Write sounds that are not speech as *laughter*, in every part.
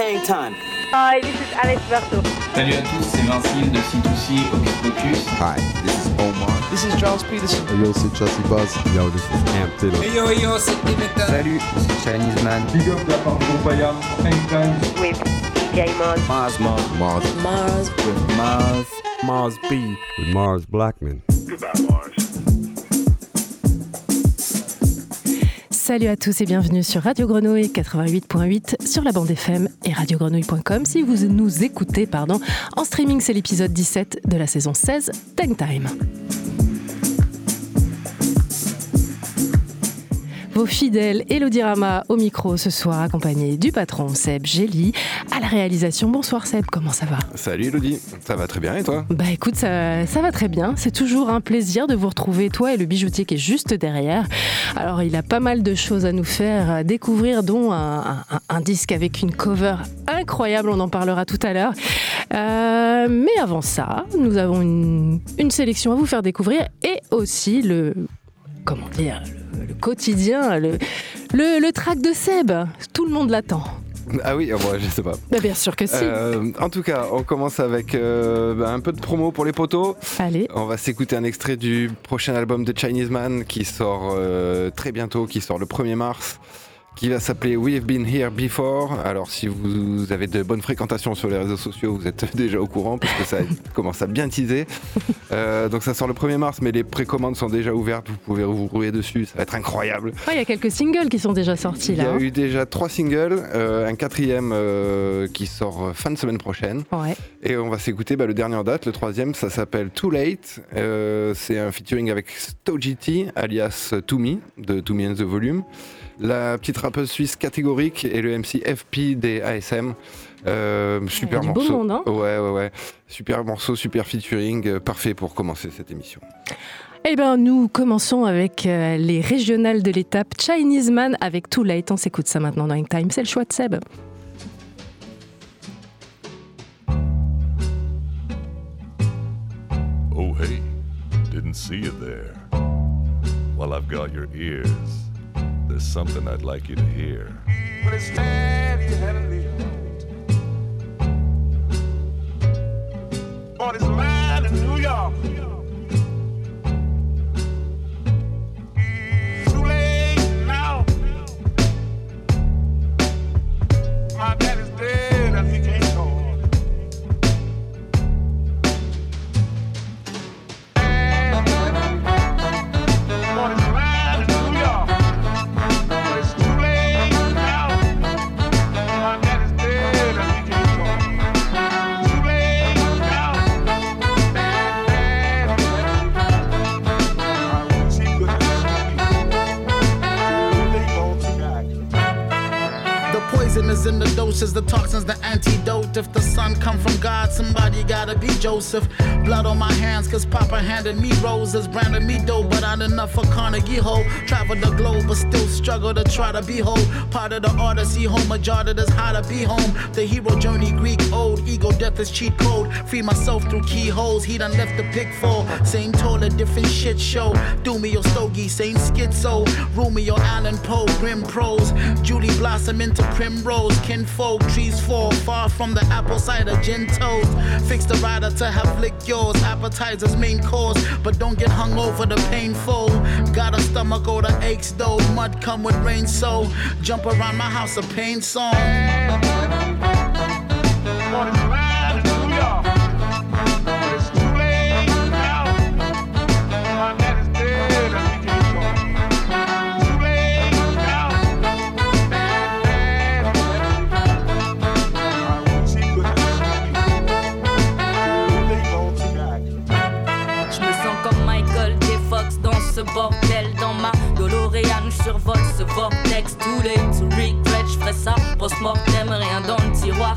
Hang time. Hi, this is Alex Berto. Salut à tous, c'est Vincile de C2C Hocus Pocus. Hi, this is Omar. This is Charles Peterson. Hey yo, c'est Chelsea Buzz. Yo, this is Cam Taylor. Hey yo, yo, c'est Dimitra. Salut, c'est Chinese Man. Big up la part Groupaya, Hang Time. With DJ Mars. Mars, Mars, Mars. Mars. With Mars. Mars B. With Mars Blackman. Goodbye, Mars. Salut à tous et bienvenue sur Radio Grenouille 88.8 sur la bande FM et radiogrenouille.com si vous nous écoutez pardon, en streaming c'est l'épisode 17 de la saison 16 Tank Time. Vos fidèles Elodie Rama au micro ce soir accompagné du patron Seb Gély à la réalisation. Bonsoir Seb, comment ça va? Salut Elodie, ça va très bien et toi? Bah écoute, ça, ça va très bien. C'est toujours un plaisir de vous retrouver, toi et le bijoutier qui est juste derrière. Alors il a pas mal de choses à nous faire découvrir, dont un, un- un disque avec une cover incroyable, on en parlera tout à l'heure. Euh, mais avant ça, nous avons une, une sélection à vous faire découvrir et aussi le... Comment dire le, quotidien, le, le, le track de Seb. Tout le monde l'attend. Ah oui, ah bon, je sais pas. Bah, bien sûr que si. Euh, en tout cas, on commence avec euh, bah, un peu de promo pour les potos. Allez. On va s'écouter un extrait du prochain album de Chinese Man qui sort euh, très bientôt, qui sort le 1er mars, qui va s'appeler We've Been Here Before. Alors si vous avez de bonnes fréquentations sur les réseaux sociaux, vous êtes *laughs* déjà au courant parce que ça *laughs* commence à bien teaser. *laughs* Euh, donc ça sort le 1er mars, mais les précommandes sont déjà ouvertes, vous pouvez vous rouler dessus, ça va être incroyable. Il y a quelques singles qui sont déjà sortis Il y là. a hein. eu déjà trois singles, euh, un quatrième euh, qui sort fin de semaine prochaine. Ouais. Et on va s'écouter bah, le dernier en date, le troisième, ça s'appelle Too Late. C'est un featuring avec Stojiti, alias Toumi, de Toumi and the Volume. La petite rappeuse suisse catégorique et le MC FP des ASM. Euh, super du beau morceau. monde, hein. ouais, ouais, ouais. Super morceau, super featuring, euh, parfait pour commencer cette émission. Eh bien, nous commençons avec euh, les régionales de l'étape Chinese Man avec Too Late. On s'écoute ça maintenant dans Hang Time. C'est le choix de Seb. Oh, hey, didn't see you there. While I've got your ears, there's something I'd like you to hear. But it's had. On this line in New York. Too late now. My If the son come from God, somebody gotta be Joseph. Blood on my hands, cause Papa handed me roses, branded me dope, but not enough for Carnegie Hall. Travel the globe, but still struggle to try to be whole. Part of the odyssey, home majority is how to be home. The hero journey, Greek old, ego death is cheat code. Free myself through keyholes, he done left the pick for. Same toilet, different shit show. Do me your stogie, same schizo. Rumi or Allen Poe, grim prose. Julie blossom into primrose. Kinfolk, trees fall far from the apple cider gin toast. Fix the rider to have lick yours. Appetizers main course, but don't get hung over the painful. Got a stomach or the aches though. Mud come with rain, so jump around my house a pain song. cortex, tous les to regret, je ça. Post-mortem, rien dans le tiroir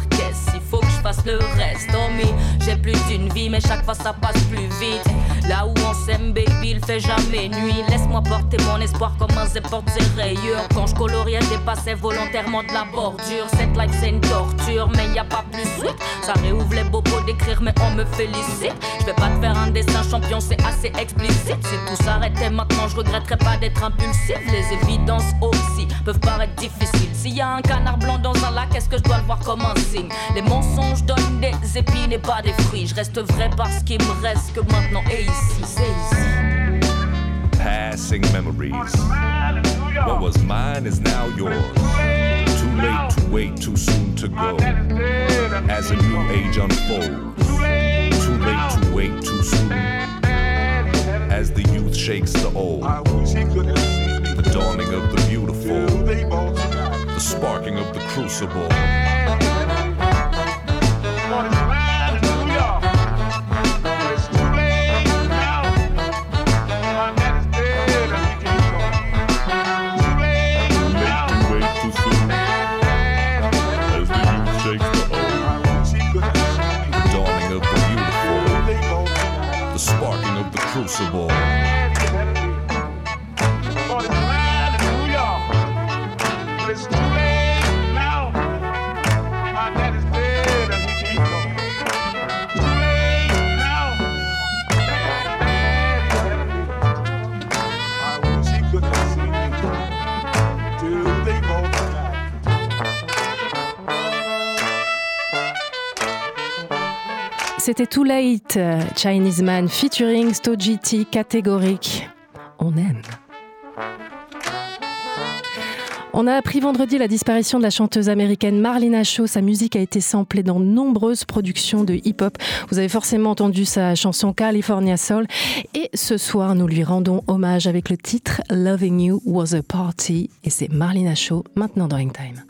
reste, oh mais j'ai plus d'une vie, mais chaque fois ça passe plus vite. Là où on s'aime, baby, il fait jamais nuit. Laisse-moi porter mon espoir comme un porte ses rayures. Quand je coloriais, j'ai passé volontairement de la bordure. Cette life, c'est une torture, mais y a pas plus sweet. Ça réouvre les bobos d'écrire, mais on me félicite. Je vais pas te faire un dessin champion, c'est assez explicite. Si tout s'arrêtait maintenant, je regretterais pas d'être impulsif. Les évidences aussi peuvent paraître difficiles. S'il y a un canard blanc dans un lac, est-ce que je dois le voir comme un signe? Les mensonges donnent des épines et pas des fruits. Je reste vrai parce qu'il me reste que maintenant et ici, c'est ici. Passing memories. What was mine is now yours. Too late to wait, too soon to go. As a new age unfolds. Too late to wait, too soon. As the youth shakes the old. The dawning of the beautiful. Sparking of the crucible. C'était Too Late, Chinese Man featuring Stojiti catégorique. On aime. On a appris vendredi la disparition de la chanteuse américaine Marlena Shaw. Sa musique a été samplée dans nombreuses productions de hip-hop. Vous avez forcément entendu sa chanson California Soul. Et ce soir, nous lui rendons hommage avec le titre Loving You Was a Party. Et c'est Marlena Shaw maintenant dans Time.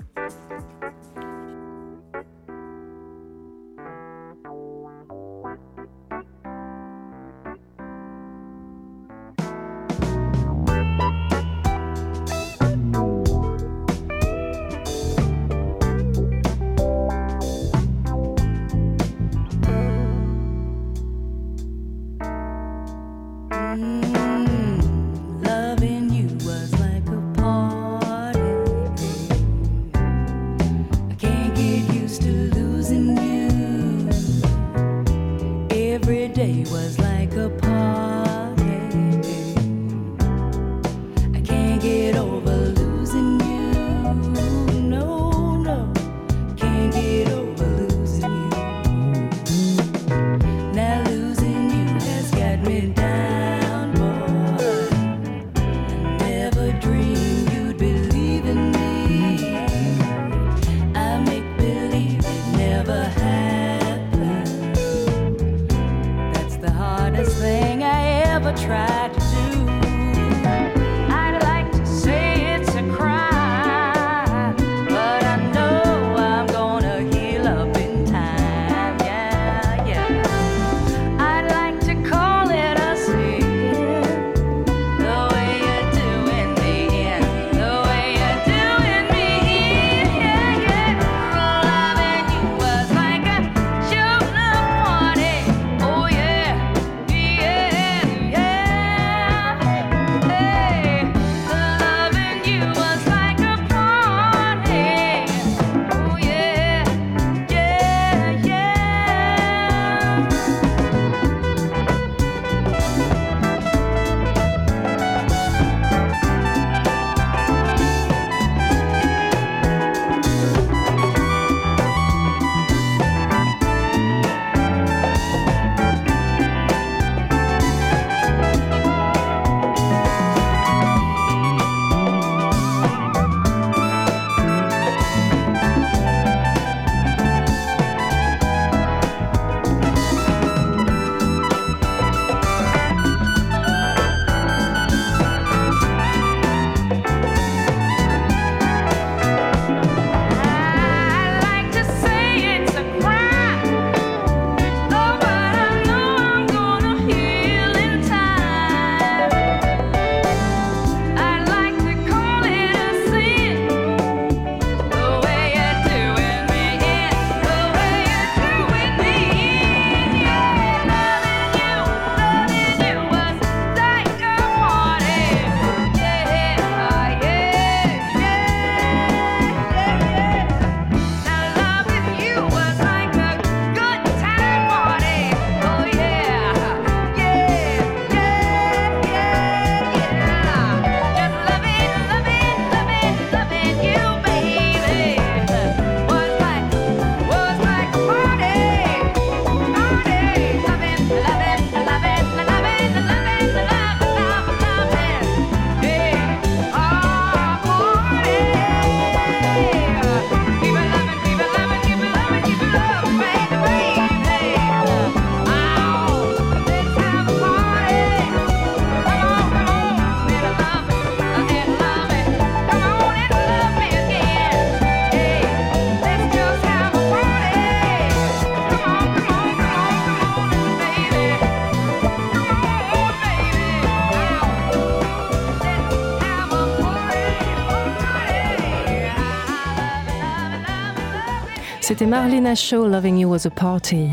C'était Marlena Shaw, Loving You Was a Party.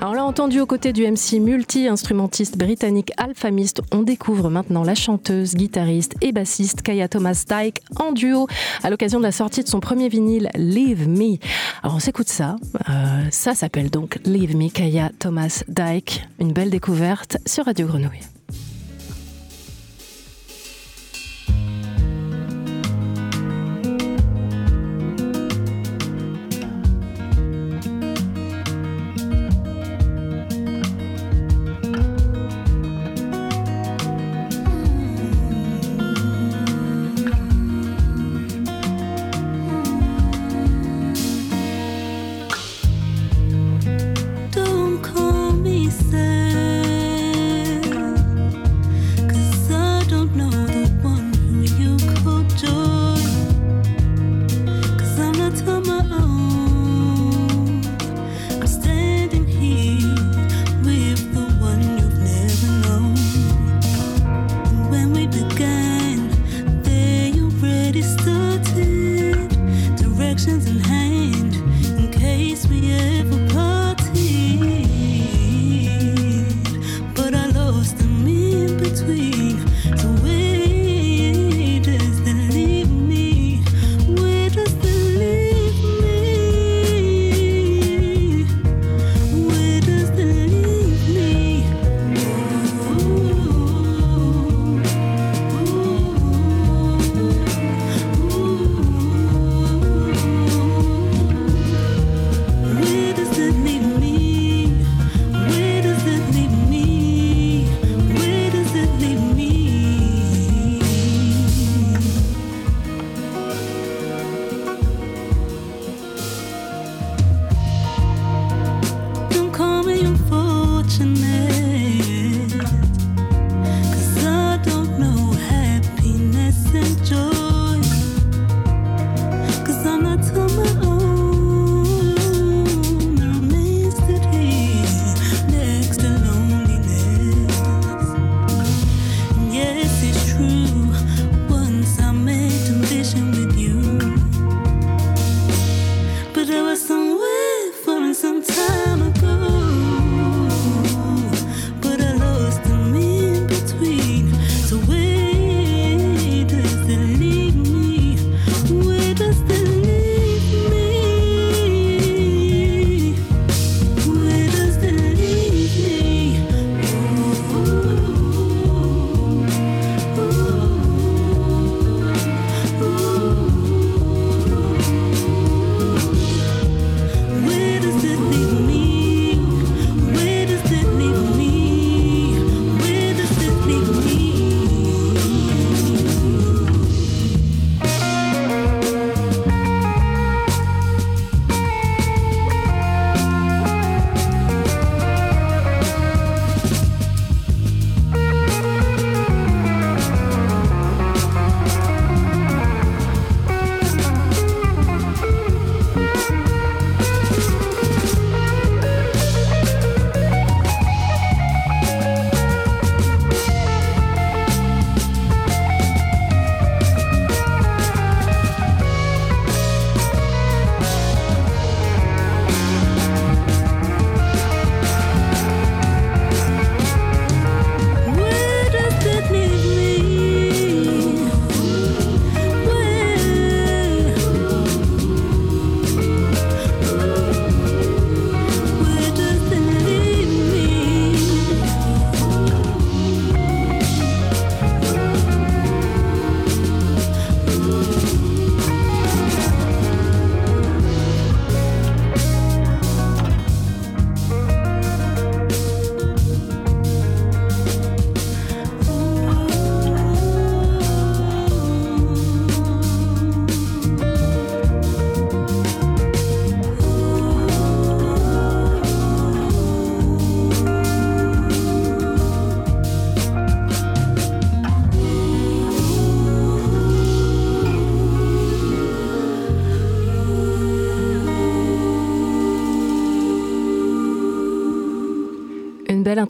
Alors l'a entendu aux côtés du MC multi-instrumentiste britannique Alphamist, on découvre maintenant la chanteuse, guitariste et bassiste Kaya Thomas Dyke en duo à l'occasion de la sortie de son premier vinyle Leave Me. Alors on s'écoute ça, euh, ça s'appelle donc Leave Me Kaya Thomas Dyke, une belle découverte sur Radio Grenouille.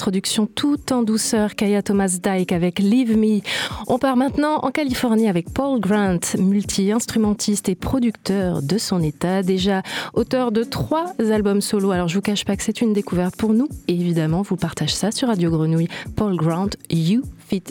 Introduction tout en douceur. Kaya Thomas Dyke avec Leave Me. On part maintenant en Californie avec Paul Grant, multi-instrumentiste et producteur de son état, déjà auteur de trois albums solo. Alors je vous cache pas que c'est une découverte pour nous. Et évidemment, vous partagez ça sur Radio Grenouille. Paul Grant, You Fit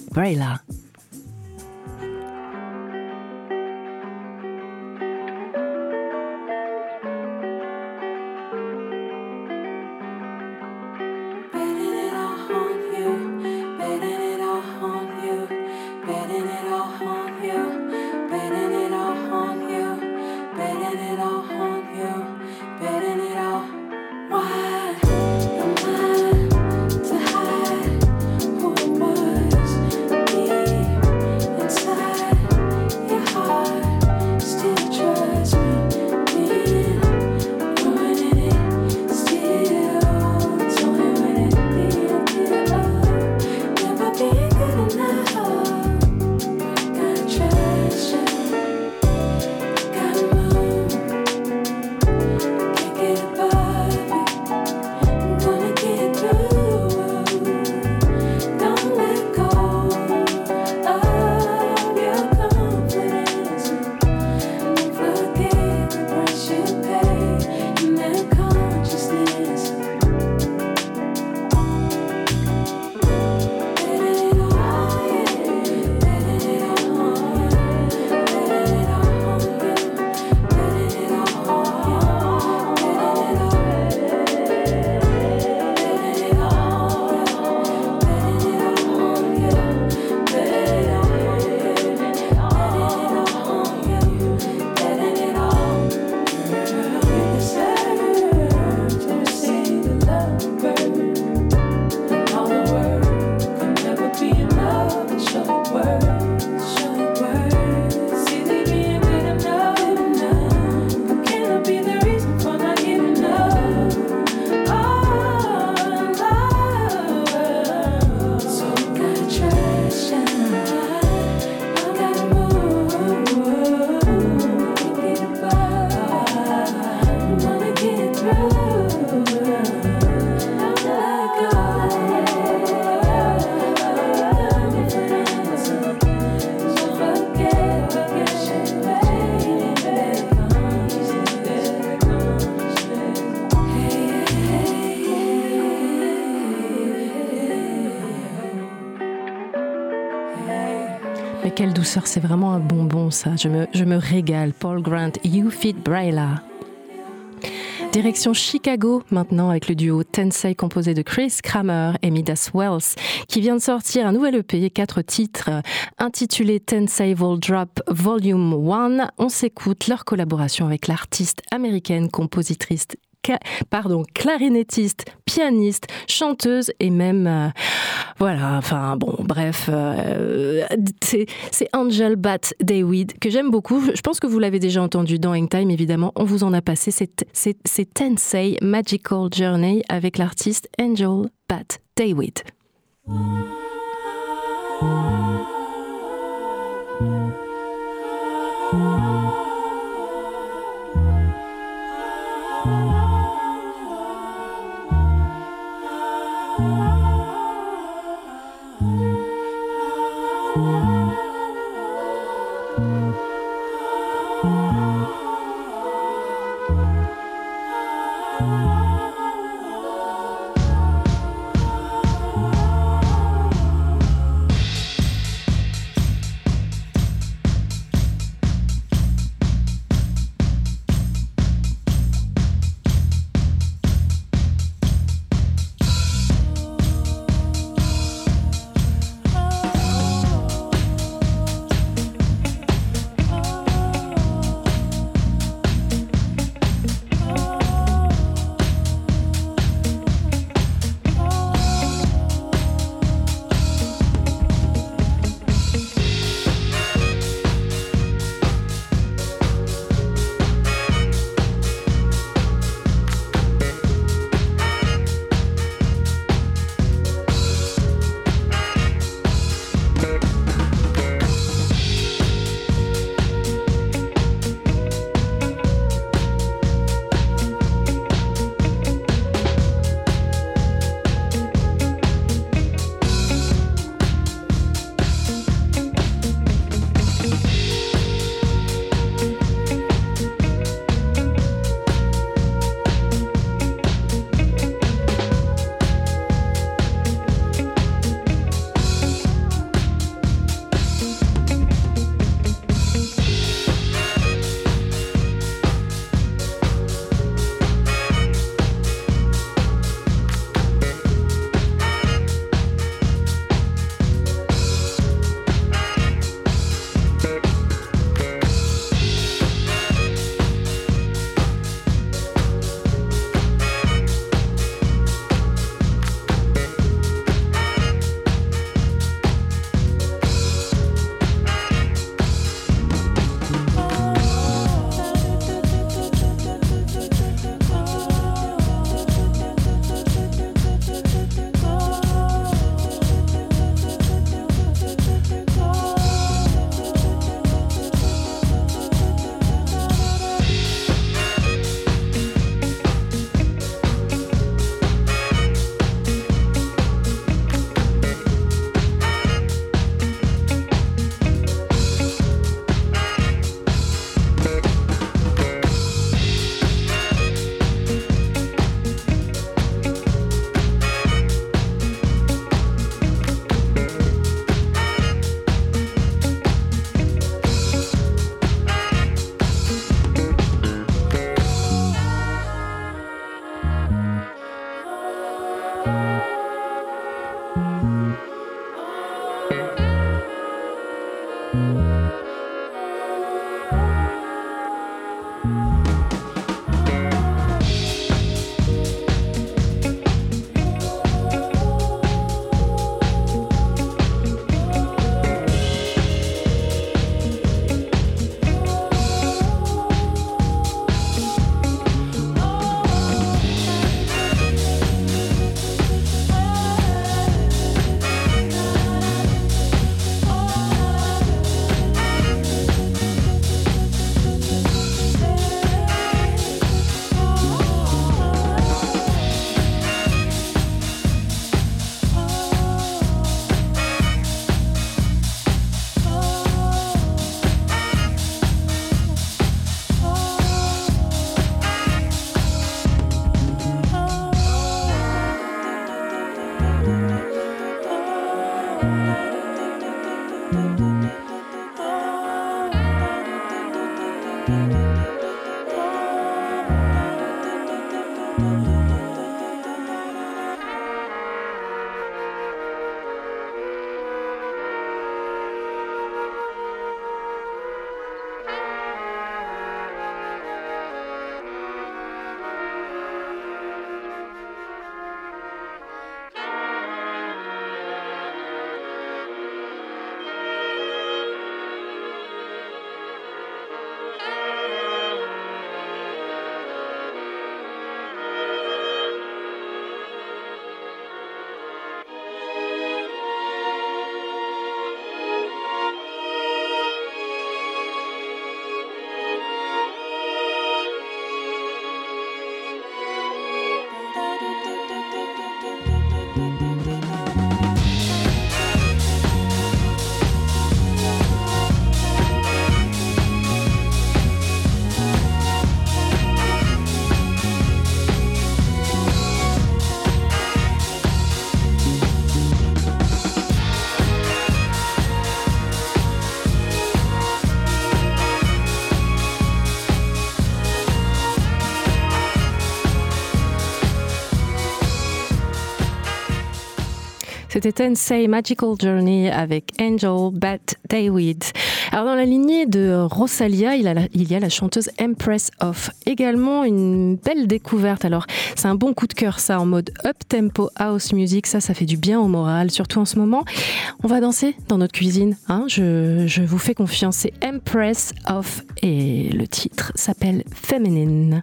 C'est vraiment un bonbon ça. Je me, je me régale. Paul Grant, You Fit Braila. Direction Chicago maintenant avec le duo Tensei composé de Chris Kramer et Midas Wells qui vient de sortir un nouvel EP, quatre titres intitulé Tensei Vol Drop Volume 1. On s'écoute leur collaboration avec l'artiste américaine compositrice pardon, clarinettiste, pianiste, chanteuse et même, euh, voilà, enfin bon, bref, euh, c'est Angel Bat David que j'aime beaucoup. Je pense que vous l'avez déjà entendu dans Hangtime, évidemment. On vous en a passé. C'est Tensei Magical Journey avec l'artiste Angel Bat David. C'était Say Magical Journey avec Angel Bat David. Alors dans la lignée de Rosalia, il, il y a la chanteuse Empress of. Également une belle découverte. Alors c'est un bon coup de cœur ça en mode up tempo house music. Ça, ça fait du bien au moral, surtout en ce moment. On va danser dans notre cuisine. Hein je, je vous fais confiance. C'est Empress of et le titre s'appelle Feminine.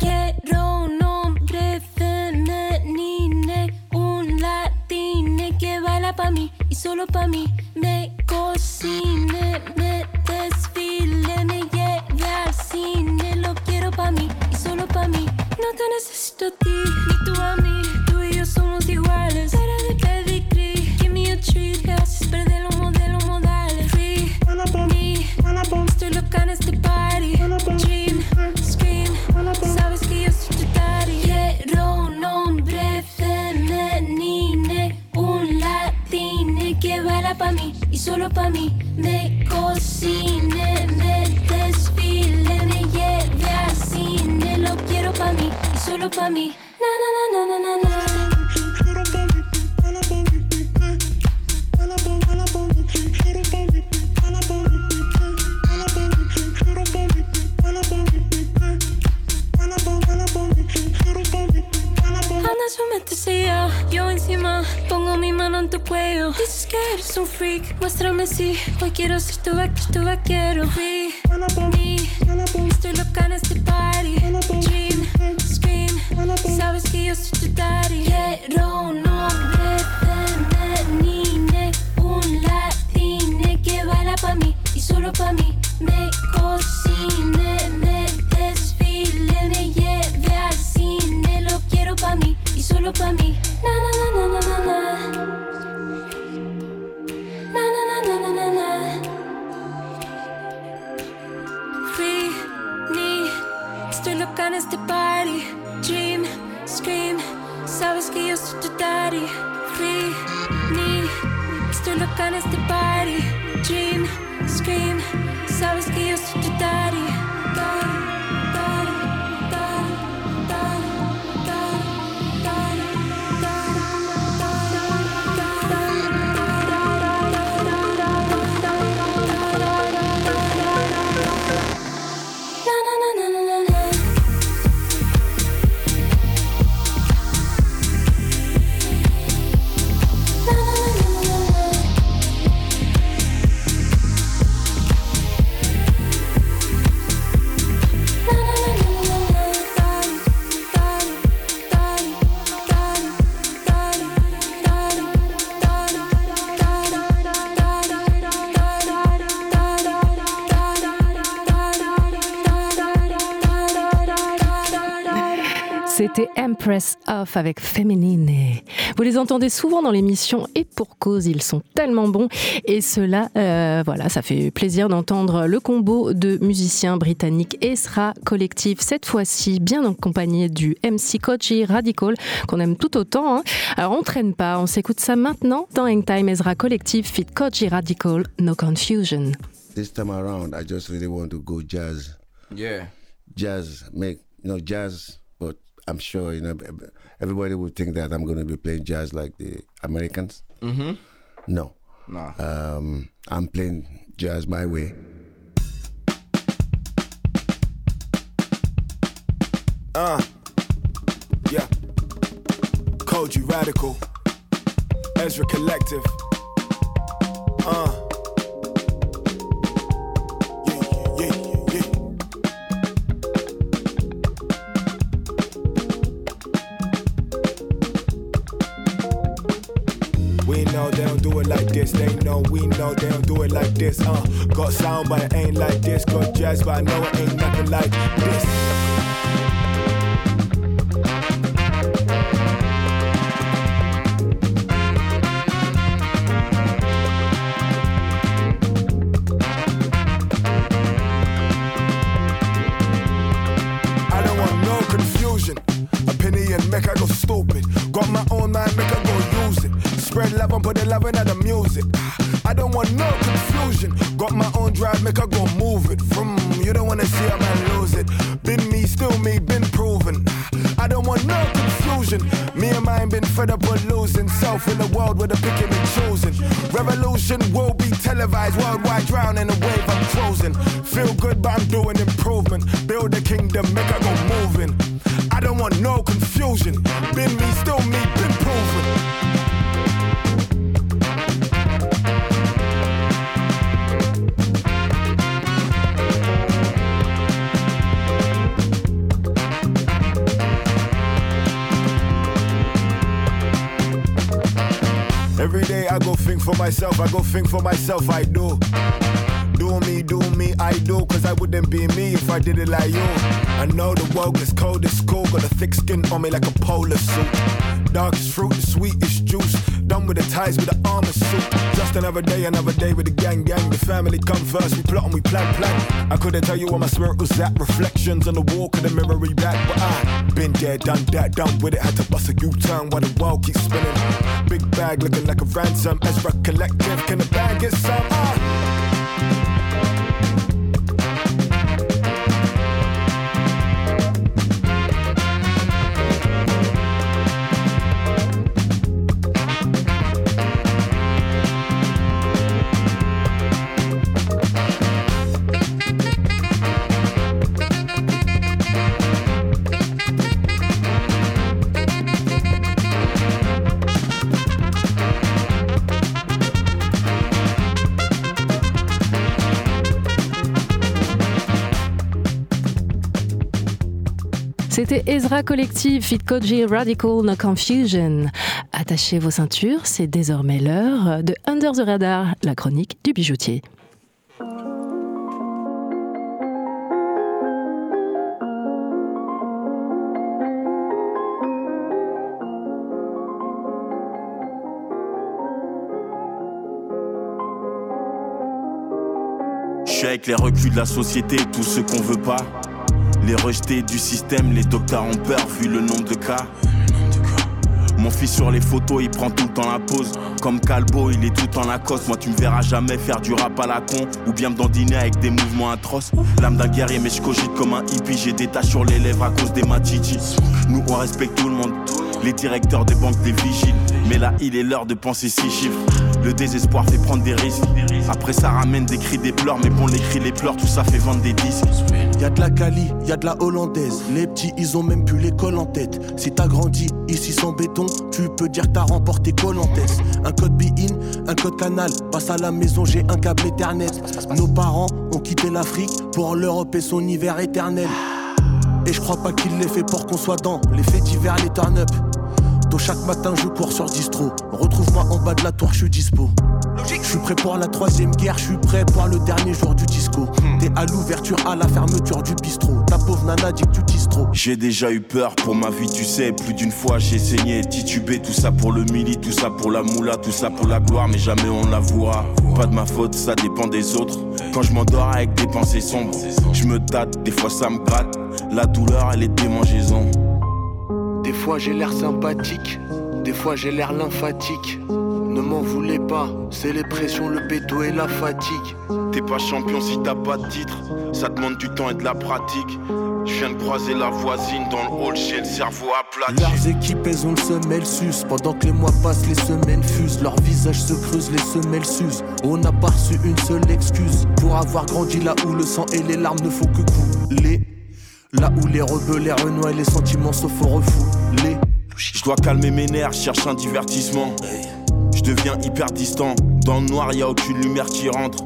Quiero un hombre femenine, un latine que baila pa' mí y solo pa' mí. Me cocine, me desfile, me lleve cine. Lo quiero pa' mí y solo pa' mí. No te necesito ti ni tu amigo. Somos iguales. Para de pedigrí, give me a treat. Te haces perder los modelos modales. Free, me, estoy loca en este party. Dream, scream, sabes que yo soy tu daddy. Quiero un hombre femenino, un latine que baila pa' mí y solo pa' mí. Me cocine, me desfile, me lleve al cine. Lo quiero pa' mí y solo pa' mí. Muéstrame si quiero ser tu ex, tu vaquero. Sí, sí, estoy loca en este party. Sí. Que yo soy tu daddy Quiero un hombre femenino Un latine que baila pa' mí Y solo pa' mí. Me cocine, Empress Off avec Féminine. Vous les entendez souvent dans l'émission et pour cause, ils sont tellement bons. Et cela, euh, voilà, ça fait plaisir d'entendre le combo de musiciens britanniques Esra Collective, cette fois-ci bien accompagné du MC Kochi Radical, qu'on aime tout autant. Hein. Alors on traîne pas, on s'écoute ça maintenant dans Hangtime Ezra Collective Fit Kochi Radical, No Confusion. This time around, I just really want to go jazz. Yeah. Jazz, make, you know, jazz, I'm sure, you know, everybody would think that I'm going to be playing jazz like the Americans. Mm-hmm. No. Nah. Um, I'm playing jazz my way. Uh, yeah. Koji Radical. Ezra Collective. Uh. This. They know we know they don't do it like this. Uh, got sound, but it ain't like this. Got jazz, but I know it ain't nothing like this. Do. Do me, do me, I do, cause I wouldn't be me if I did it like you. I know the world is cold, it's cool, got a thick skin on me like a polar suit. Darkest fruit, the sweetest juice. Done with the ties with the armor suit. Just another day, another day with the gang, gang. The family come first, we plot and we plan, plan. I couldn't tell you where my spirit was at. Reflections on the wall, could the mirror back, but I been there, done that, done with it. Had to bust a U-turn while the world keeps spinning. Big bag looking like a ransom. Ezra collective, can the bag get some? Ah. C'était Ezra Collective, Fit Koji Radical No Confusion. Attachez vos ceintures, c'est désormais l'heure de Under the Radar, la chronique du bijoutier. Je les reculs de la société, tous ceux qu'on veut pas. Les rejetés du système, les docteurs ont peur vu le nombre de cas. Mon fils sur les photos, il prend tout le temps la pause. Comme Calbo, il est tout en Lacoste. Moi, tu me verras jamais faire du rap à la con. Ou bien me dandiner avec des mouvements atroces. L'âme d'un guerrier, mais je cogite comme un hippie. J'ai des taches sur les lèvres à cause des matichi. Nous, on respecte tout le monde. Les directeurs des banques, des vigiles. Mais là, il est l'heure de penser six chiffres. Le désespoir fait prendre des risques. Après, ça ramène des cris, des pleurs. Mais bon, les cris, les pleurs, tout ça fait vendre des disques. Y'a de la Cali, y'a de la hollandaise. Les petits, ils ont même plus l'école en tête. Si t'as grandi ici sans béton, tu peux dire que t'as remporté Colantes. Un code be-in, un code canal. Passe à la maison, j'ai un câble Ethernet. Nos parents ont quitté l'Afrique pour l'Europe et son hiver éternel. Et je crois pas qu'il l'ait fait pour qu'on soit dans les faits divers, les turn-up. Tôt chaque matin, je cours sur distro. Retrouve-moi en bas de la tour, je suis dispo. Je suis prêt pour la troisième guerre, je suis prêt pour le dernier jour du disco. T'es à l'ouverture, à la fermeture du bistrot. Ta pauvre nana dit que tu tisses trop. J'ai déjà eu peur pour ma vie, tu sais. Plus d'une fois j'ai saigné, titubé. Tout ça pour le mili, tout ça pour la moula, tout ça pour la gloire, mais jamais on la voit. Pas de ma faute, ça dépend des autres. Quand je m'endors avec des pensées sombres, je me tâte, des fois ça me gratte. La douleur, elle est démangeaison. Des fois j'ai l'air sympathique, des fois j'ai l'air lymphatique. Ne m'en voulez pas, c'est les pressions, le béto et la fatigue. T'es pas champion si t'as pas de titre, ça demande du temps et de la pratique. Je viens de croiser la voisine dans le hall, j'ai le cerveau aplati. Leurs équipes, elles ont le semelle sus. Pendant que les mois passent, les semaines fusent. Leurs visages se creusent, les semelles s'usent. On n'a pas reçu une seule excuse pour avoir grandi là où le sang et les larmes ne font que couler. Là où les rebelles, les renois et les sentiments se font refouler. Je dois calmer mes nerfs, cherche un divertissement. Je deviens hyper distant. Dans le noir, y a aucune lumière qui rentre.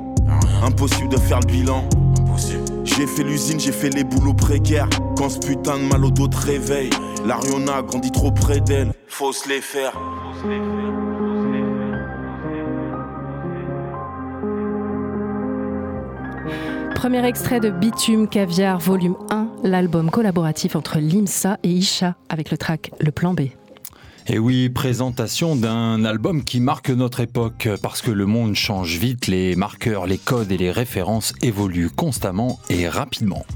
Impossible de faire le bilan. J'ai fait l'usine, j'ai fait les boulots précaires. Quand ce putain de mal au te réveille, la Riona a grandi trop près d'elle. Faut se les faire. Premier extrait de Bitume Caviar Volume 1, l'album collaboratif entre Limsa et Isha avec le track Le Plan B. Et oui, présentation d'un album qui marque notre époque parce que le monde change vite, les marqueurs, les codes et les références évoluent constamment et rapidement.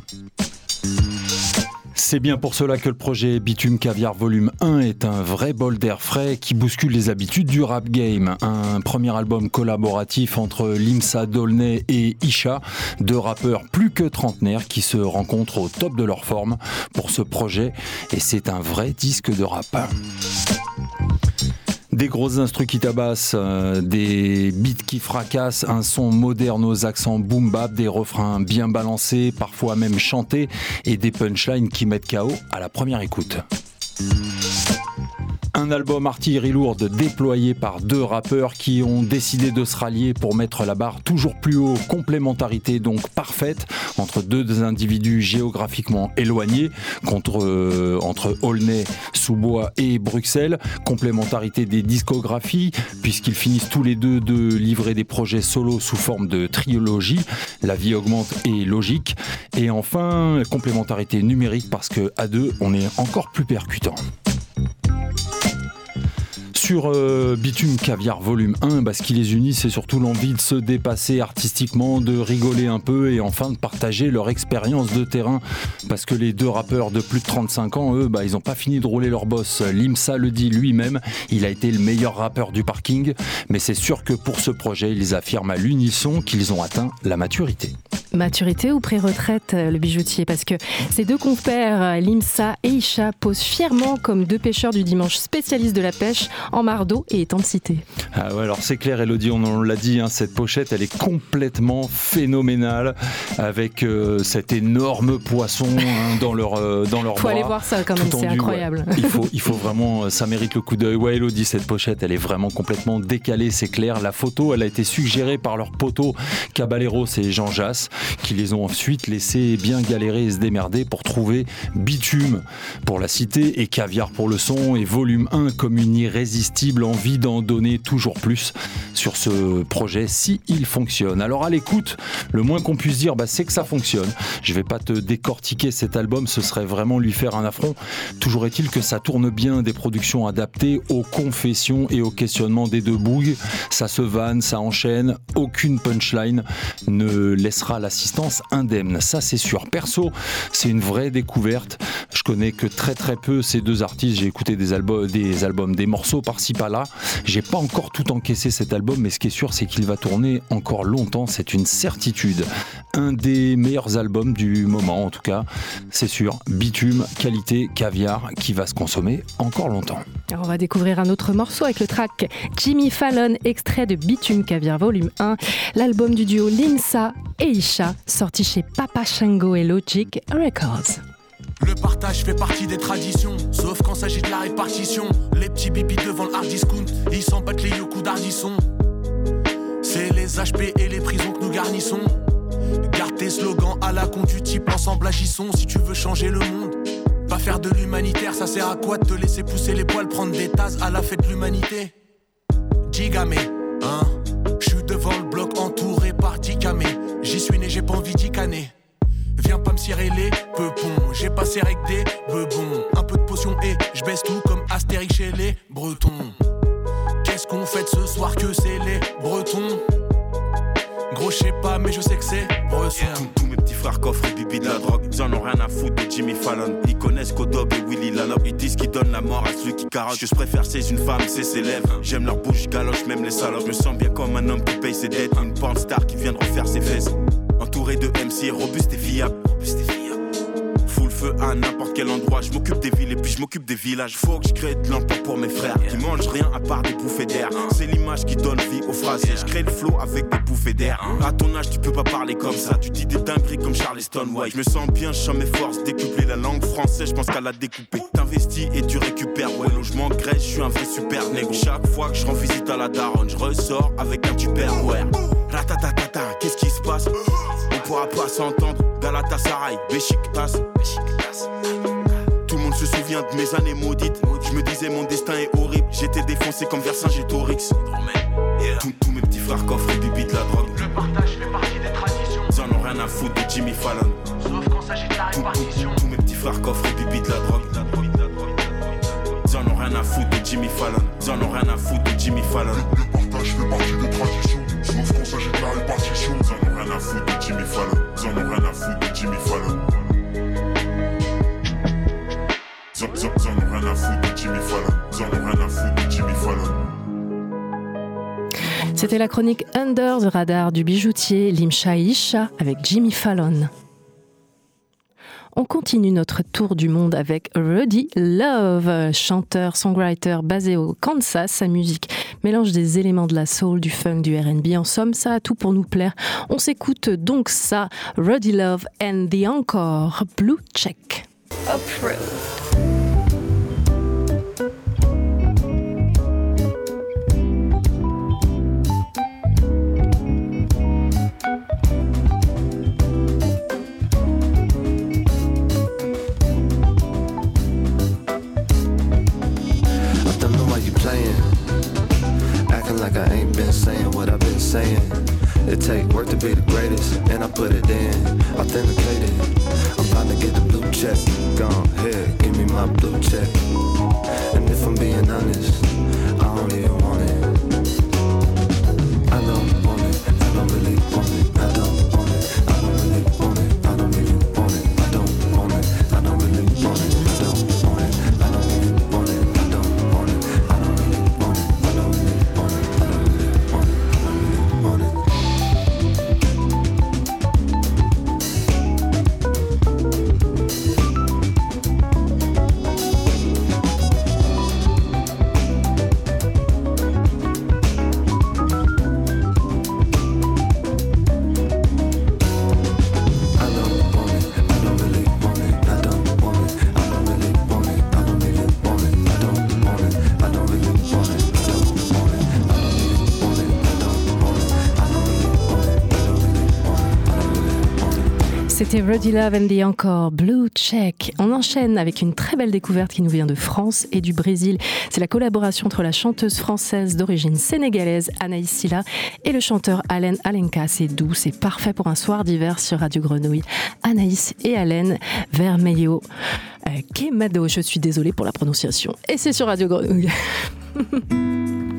C'est bien pour cela que le projet Bitume Caviar Volume 1 est un vrai bol d'air frais qui bouscule les habitudes du rap game. Un premier album collaboratif entre Limsa Dolnay et Isha, deux rappeurs plus que trentenaires qui se rencontrent au top de leur forme pour ce projet et c'est un vrai disque de rap. Des grosses instrus qui tabassent, euh, des beats qui fracassent, un son moderne aux accents boom bap, des refrains bien balancés, parfois même chantés, et des punchlines qui mettent KO à la première écoute. Un album artillerie lourde déployé par deux rappeurs qui ont décidé de se rallier pour mettre la barre toujours plus haut, complémentarité donc parfaite entre deux individus géographiquement éloignés, euh, entre Aulnay, Sous-Bois et Bruxelles, complémentarité des discographies puisqu'ils finissent tous les deux de livrer des projets solo sous forme de trilogie, la vie augmente et logique, et enfin complémentarité numérique parce que à deux on est encore plus percutant. Música Sur euh, Bitume Caviar Volume 1, bah, ce qui les unit, c'est surtout l'envie de se dépasser artistiquement, de rigoler un peu et enfin de partager leur expérience de terrain. Parce que les deux rappeurs de plus de 35 ans, eux, bah, ils n'ont pas fini de rouler leur boss. Limsa le dit lui-même, il a été le meilleur rappeur du parking, mais c'est sûr que pour ce projet, ils affirment à l'unisson qu'ils ont atteint la maturité. Maturité ou pré-retraite, euh, le bijoutier? Parce que ces deux compères, euh, Limsa et Isha, posent fièrement comme deux pêcheurs du dimanche spécialistes de la pêche en mardeau et étant de cité. Ah ouais, alors c'est clair, Elodie, on, on l'a dit, hein, cette pochette, elle est complètement phénoménale avec euh, cet énorme poisson hein, dans leur euh, dans leur Faut bras, aller voir ça quand même, c'est incroyable. ouais. Il faut il faut vraiment, euh, ça mérite le coup d'œil. Ouais, Elodie, cette pochette, elle est vraiment complètement décalée, c'est clair. La photo, elle a été suggérée par leur poteau Caballeros et Jean Jass, qui les ont ensuite laissés bien galérer et se démerder pour trouver Bitume pour la cité et Caviar pour le son et Volume 1 comme une irrésistible envie d'en donner toujours plus sur ce projet si il fonctionne. Alors à l'écoute, le moins qu'on puisse dire, bah, c'est que ça fonctionne. Je vais pas te décortiquer cet album, ce serait vraiment lui faire un affront. Toujours est-il que ça tourne bien, des productions adaptées aux confessions et aux questionnements des deux bouilles. Ça se vanne, ça enchaîne, aucune punchline ne laissera l'assistance indemne. Ça c'est sûr. Perso, c'est une vraie découverte. Je connais que très très peu ces deux artistes. J'ai écouté des albums, des albums, des morceaux par-ci par-là. J'ai pas encore tout encaissé cet album, mais ce qui est sûr, c'est qu'il va tourner encore longtemps. C'est une certitude. Un des meilleurs albums du moment, en tout cas, c'est sûr. Bitume, qualité, caviar, qui va se consommer encore longtemps. On va découvrir un autre morceau avec le track Jimmy Fallon, extrait de Bitume Caviar Volume 1, l'album du duo Linsa et Isha, sorti chez Papa Shango et Logic Records. Le partage fait partie des traditions, sauf quand s'agit de la répartition. Les petits bibis devant le hard discount, ils s'en battent les yoku d'ardisson. C'est les HP et les prisons que nous garnissons. Garde tes slogans à la con du type ensemble agissons si tu veux changer le monde. Pas faire de l'humanitaire, ça sert à quoi de te laisser pousser les poils, prendre des tasses à la fête de l'humanité? Gigamé, hein? Je suis devant le bloc entouré par Dicamé. J'y suis né, j'ai pas envie d'y canner. Pas me cirer les peupons, j'ai passé avec des bebons. Un peu de potion et je baisse tout comme Astérix chez les Bretons. Qu'est-ce qu'on fait ce soir que c'est les Bretons? Gros, je sais pas, mais je sais que c'est Bresson. Tous mes petits frères coffrent et de la drogue. Ils en ont rien à foutre de Jimmy Fallon. Ils connaissent Kodog et Willy Lalop. Ils disent qu'ils donnent la mort à celui qui carotte. Je préfère, c'est une femme, c'est ses lèvres. J'aime leur bouche, galoche, même les salopes. Je me sens bien comme un homme qui paye ses dettes. Une porn star qui vient de refaire ses fesses. Entouré de MC, robuste et fiable. Robuste et fiable. Full feu à n'importe quel endroit. Je m'occupe des villes et puis je m'occupe des villages. Faut que je crée de l'emploi pour mes frères qui mangent rien à part des bouffées d'air. C'est l'image qui donne vie aux phrases. Je crée le flow avec des bouffées d'air. À ton âge, tu peux pas parler comme ça. Tu dis des dingueries comme Charleston White. Je me sens bien, je sens mes forces décupler la langue française. Je pense qu'à la découper. T'investis et tu récupères. Ouais, logement, Grèce, je suis un vrai super négro. Chaque fois que je rends visite à la daronne, je ressors avec un tupperware. Ratatatata, qu'est-ce qui se passe? On pourra pas s'entendre. Galatasaray, Beşiktaş. Tout le monde se souvient de mes années maudites. Je me disais mon destin est horrible. J'étais défoncé comme Vercingétorix. Tous tous mes petits frères coffrent bibi de la drogue. Le partage fait partie des traditions. Ils en ont rien à foutre de Jimmy Fallon. Sauf quand s'agit de la répartition. Tous mes petits frères coffrent bibi de la drogue. Ils en ont rien à foutre de Jimmy Fallon. Ils en ont rien à foutre de Jimmy Fallon. Le partage fait partie C'était la chronique Under the Radar du bijoutier Limsha Isha avec Jimmy Fallon. On continue notre tour du monde avec Rudy Love, chanteur, songwriter basé au Kansas. Sa musique mélange des éléments de la soul, du funk, du RB. En somme, ça a tout pour nous plaire. On s'écoute donc ça, Rudy Love and the Encore, Blue Check. Approved. Saying. It take work to be the greatest, and I put it in. Authenticated. I'm about to get the blue check. Go ahead, give me my blue check. And if I'm being honest, C'était Love and the Encore, Blue Check. On enchaîne avec une très belle découverte qui nous vient de France et du Brésil. C'est la collaboration entre la chanteuse française d'origine sénégalaise Anaïs Silla et le chanteur Allen Alenka. C'est doux, c'est parfait pour un soir d'hiver sur Radio Grenouille. Anaïs et Allen Vermelho. Euh, Quemado, je suis désolée pour la prononciation. Et c'est sur Radio Grenouille. *laughs*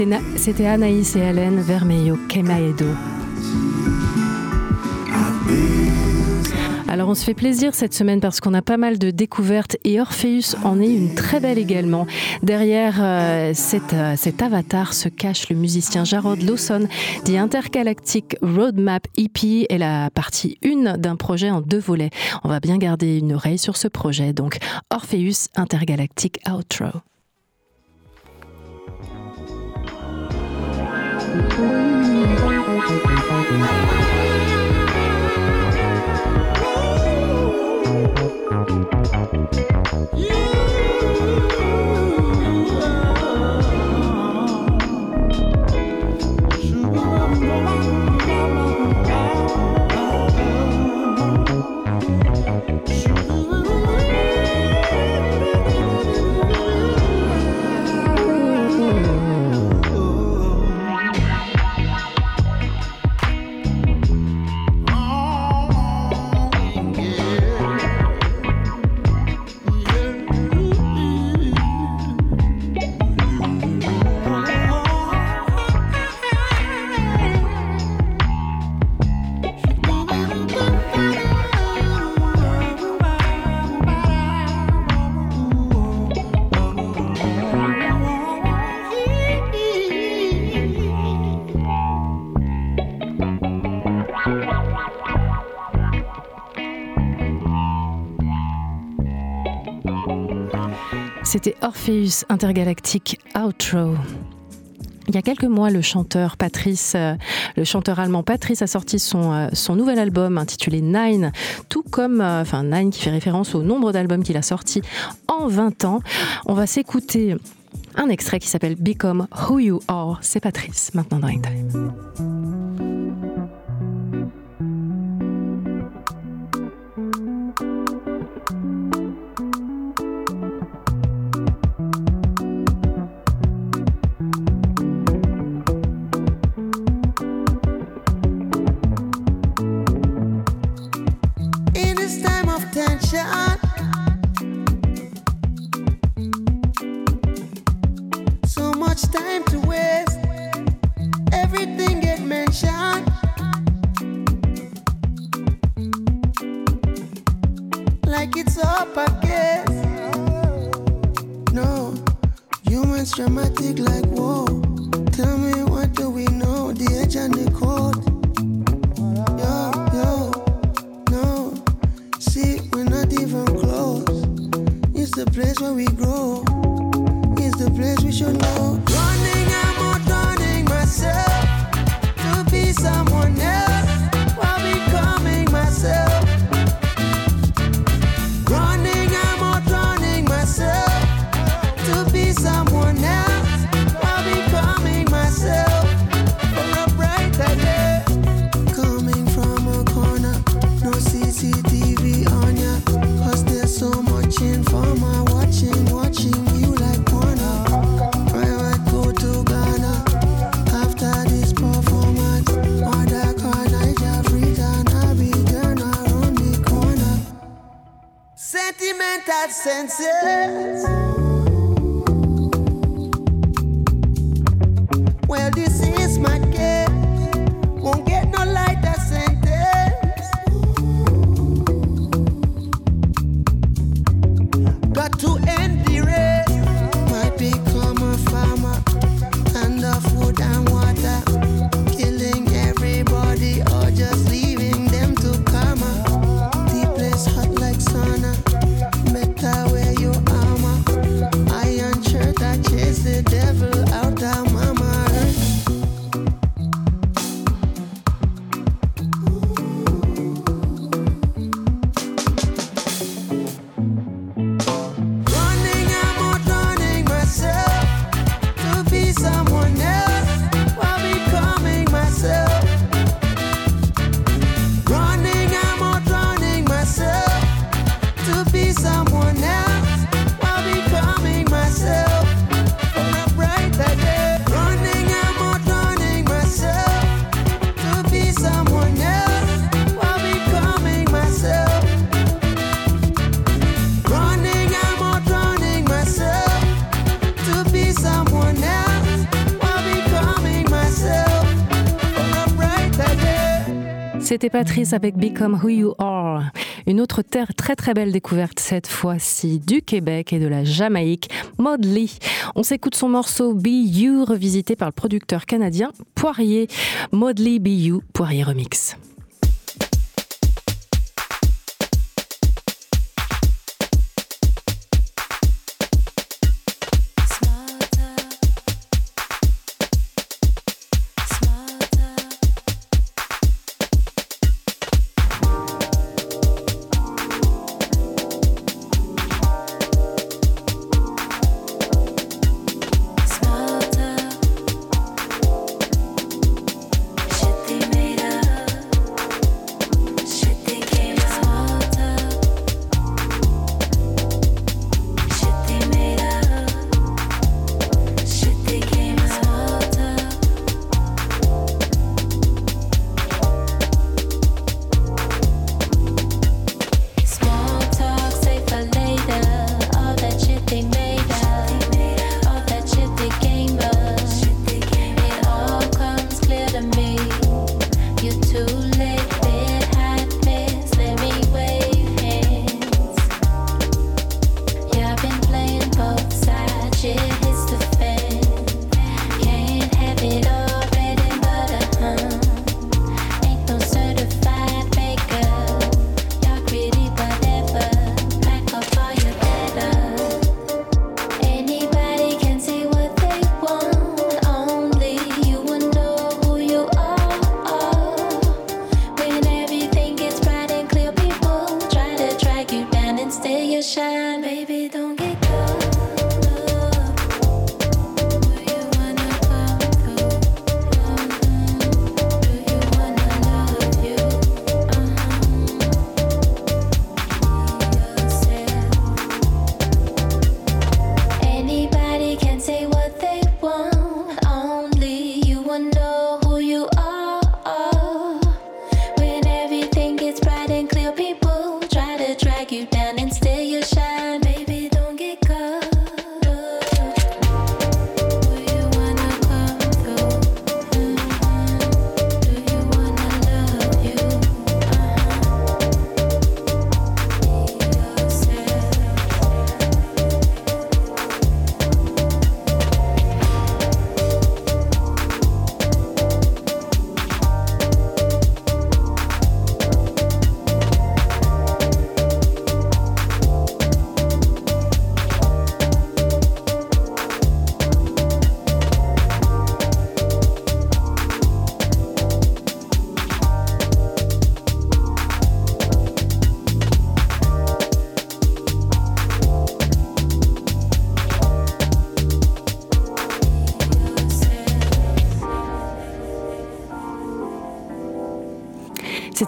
C'était Na- C'était Anaïs et Hélène Vermeillo Kemaedo. Alors on se fait plaisir cette semaine parce qu'on a pas mal de découvertes et Orpheus en est une très belle également. Derrière euh, cet, euh, cet avatar se cache le musicien Jarrod Lawson dit Intergalactic Roadmap EP est la partie 1 d'un projet en deux volets. On va bien garder une oreille sur ce projet. Donc Orpheus Intergalactic Outro. Thank you. C'était Orpheus Intergalactic Outro. Il y a quelques mois, le chanteur Patrice, euh, le chanteur allemand Patrice a sorti son, euh, son nouvel album intitulé Nine, tout comme, euh, enfin Nine qui fait référence au nombre d'albums qu'il a sortis en 20 ans. On va s'écouter un extrait qui s'appelle Become Who You Are. C'est Patrice, maintenant dans Time. C'était Patrice avec Become Who You Are. Une autre terre très très belle découverte cette fois-ci du Québec et de la Jamaïque, Maud Lee. On s'écoute son morceau Be You revisité par le producteur canadien Poirier. Maud Lee Be You, Poirier Remix.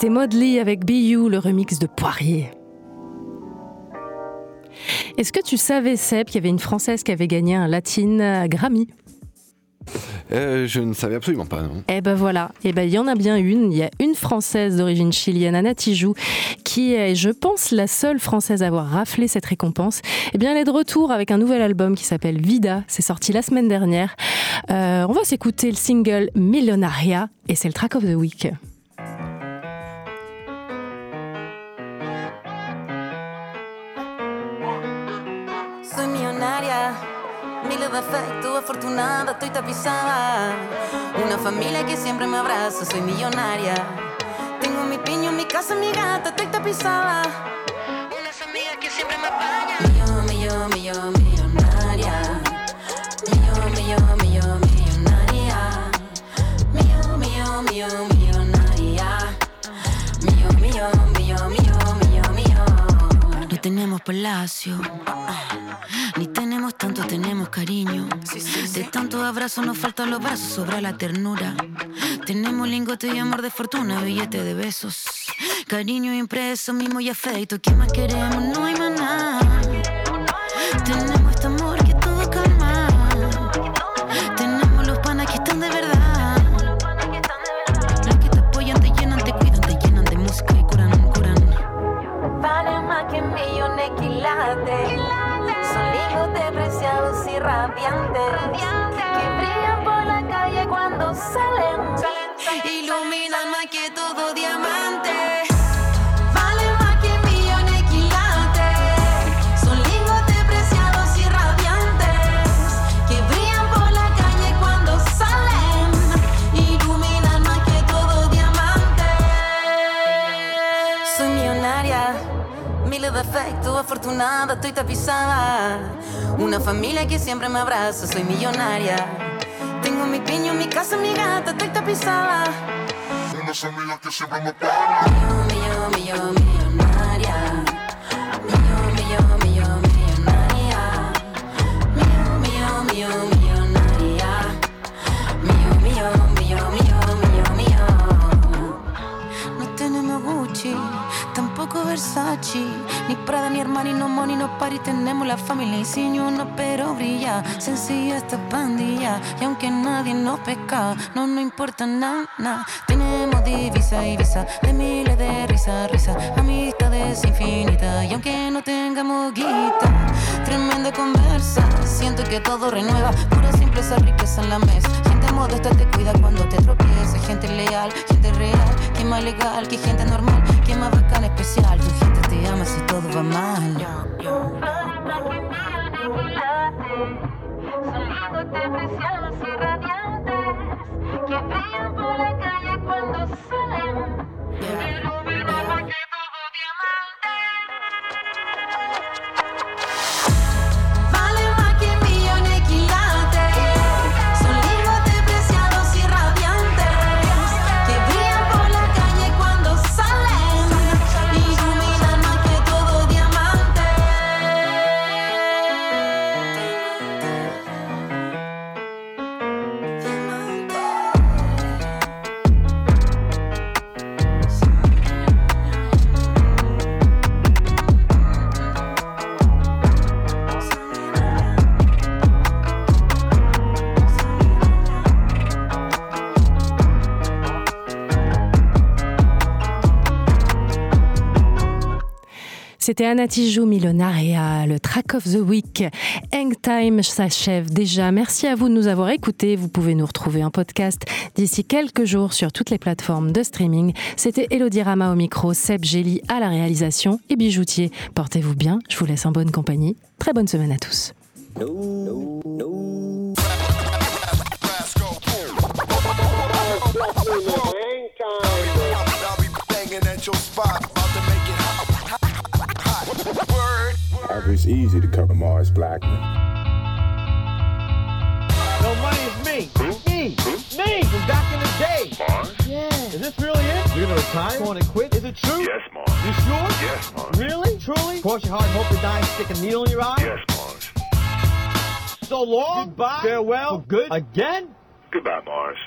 C'était Maud Lee avec You, le remix de Poirier. Est-ce que tu savais, Seb, qu'il y avait une Française qui avait gagné un Latin Grammy? Euh, je ne savais absolument pas. Non. Eh ben voilà, eh ben il y en a bien une. Il y a une Française d'origine chilienne, Anna Tijoux, qui est, je pense, la seule Française à avoir raflé cette récompense. Eh bien, elle est de retour avec un nouvel album qui s'appelle Vida. C'est sorti la semaine dernière. Euh, on va s'écouter le single Millonaria et c'est le track of the week. Efectos, afortunada, estoy tapizada. Una familia que siempre me abraza, soy millonaria. Tengo mi piño, mi casa, mi gata, estoy tapizada. Unas amigas que siempre me apañan. Millón, millón, millón, millonaria. Millón, millón, millón, millonaria. Millón, millón, millón, millonaria. Millón, millón, tenemos palacio, ni tenemos tanto, tenemos cariño. De tantos abrazos nos faltan los brazos, sobra la ternura. Tenemos lingote y amor de fortuna, billete de besos. Cariño impreso, mimo y afecto. ¿Qué más queremos? No hay más nada. Tenemos Defectos, afortunada, estoy tapizada. Una familia que siempre me abraza, soy millonaria. Tengo mi piño, mi casa, mi gata, estoy tapizada. Una familia que siempre me para. Millón, millón, millonaria. Millón, millón, millón, millonaria. Millón, millón, millón, millonaria. Millón, millón, millón, millón, millón, millón. No tenemos Gucci, tampoco Versace, ni Prada, ni Armani, no Money, no Party. Tenemos la familia insigne, no pero brilla. Sencilla esta pandilla, y aunque nadie nos pesca, no nos importa nada. nada. Tenemos divisa y visa, de miles de risa, risa, amistades infinitas, y aunque no tengamos guita, tremenda conversa. Siento que todo renueva, pura simpleza, riqueza en la mesa. Gente modesta te cuida cuando te tropiezas, gente leal, gente real, que más legal, que gente normal, que más bacana, especial. Tu gente te ama si todo va mal. Son preciados y radiantes que brillan por la calle cuando salen. Pero C'était Anna Tijoux, le track of the week. Hang Time s'achève déjà. Merci à vous de nous avoir écoutés. Vous pouvez nous retrouver en podcast d'ici quelques jours sur toutes les plateformes de streaming. C'était Elodie Rama au micro, Seb Gély à la réalisation et Bijoutier. Portez-vous bien. Je vous laisse en bonne compagnie. Très bonne semaine à tous. Banging at your spot, Word. It's easy to cover Mars Blackman. No money is me. Me. Me from back in the day. Mars? Yeah. Is this really it? You're gonna retire? Going to quit? Is it true? Yes, Mars. You sure? Yes, Mars. Really? Truly? Cross your heart and hope to die and stick a needle in your eye? Yes, Mars. So long. Goodbye. Farewell. For good. Again? Goodbye, Mars.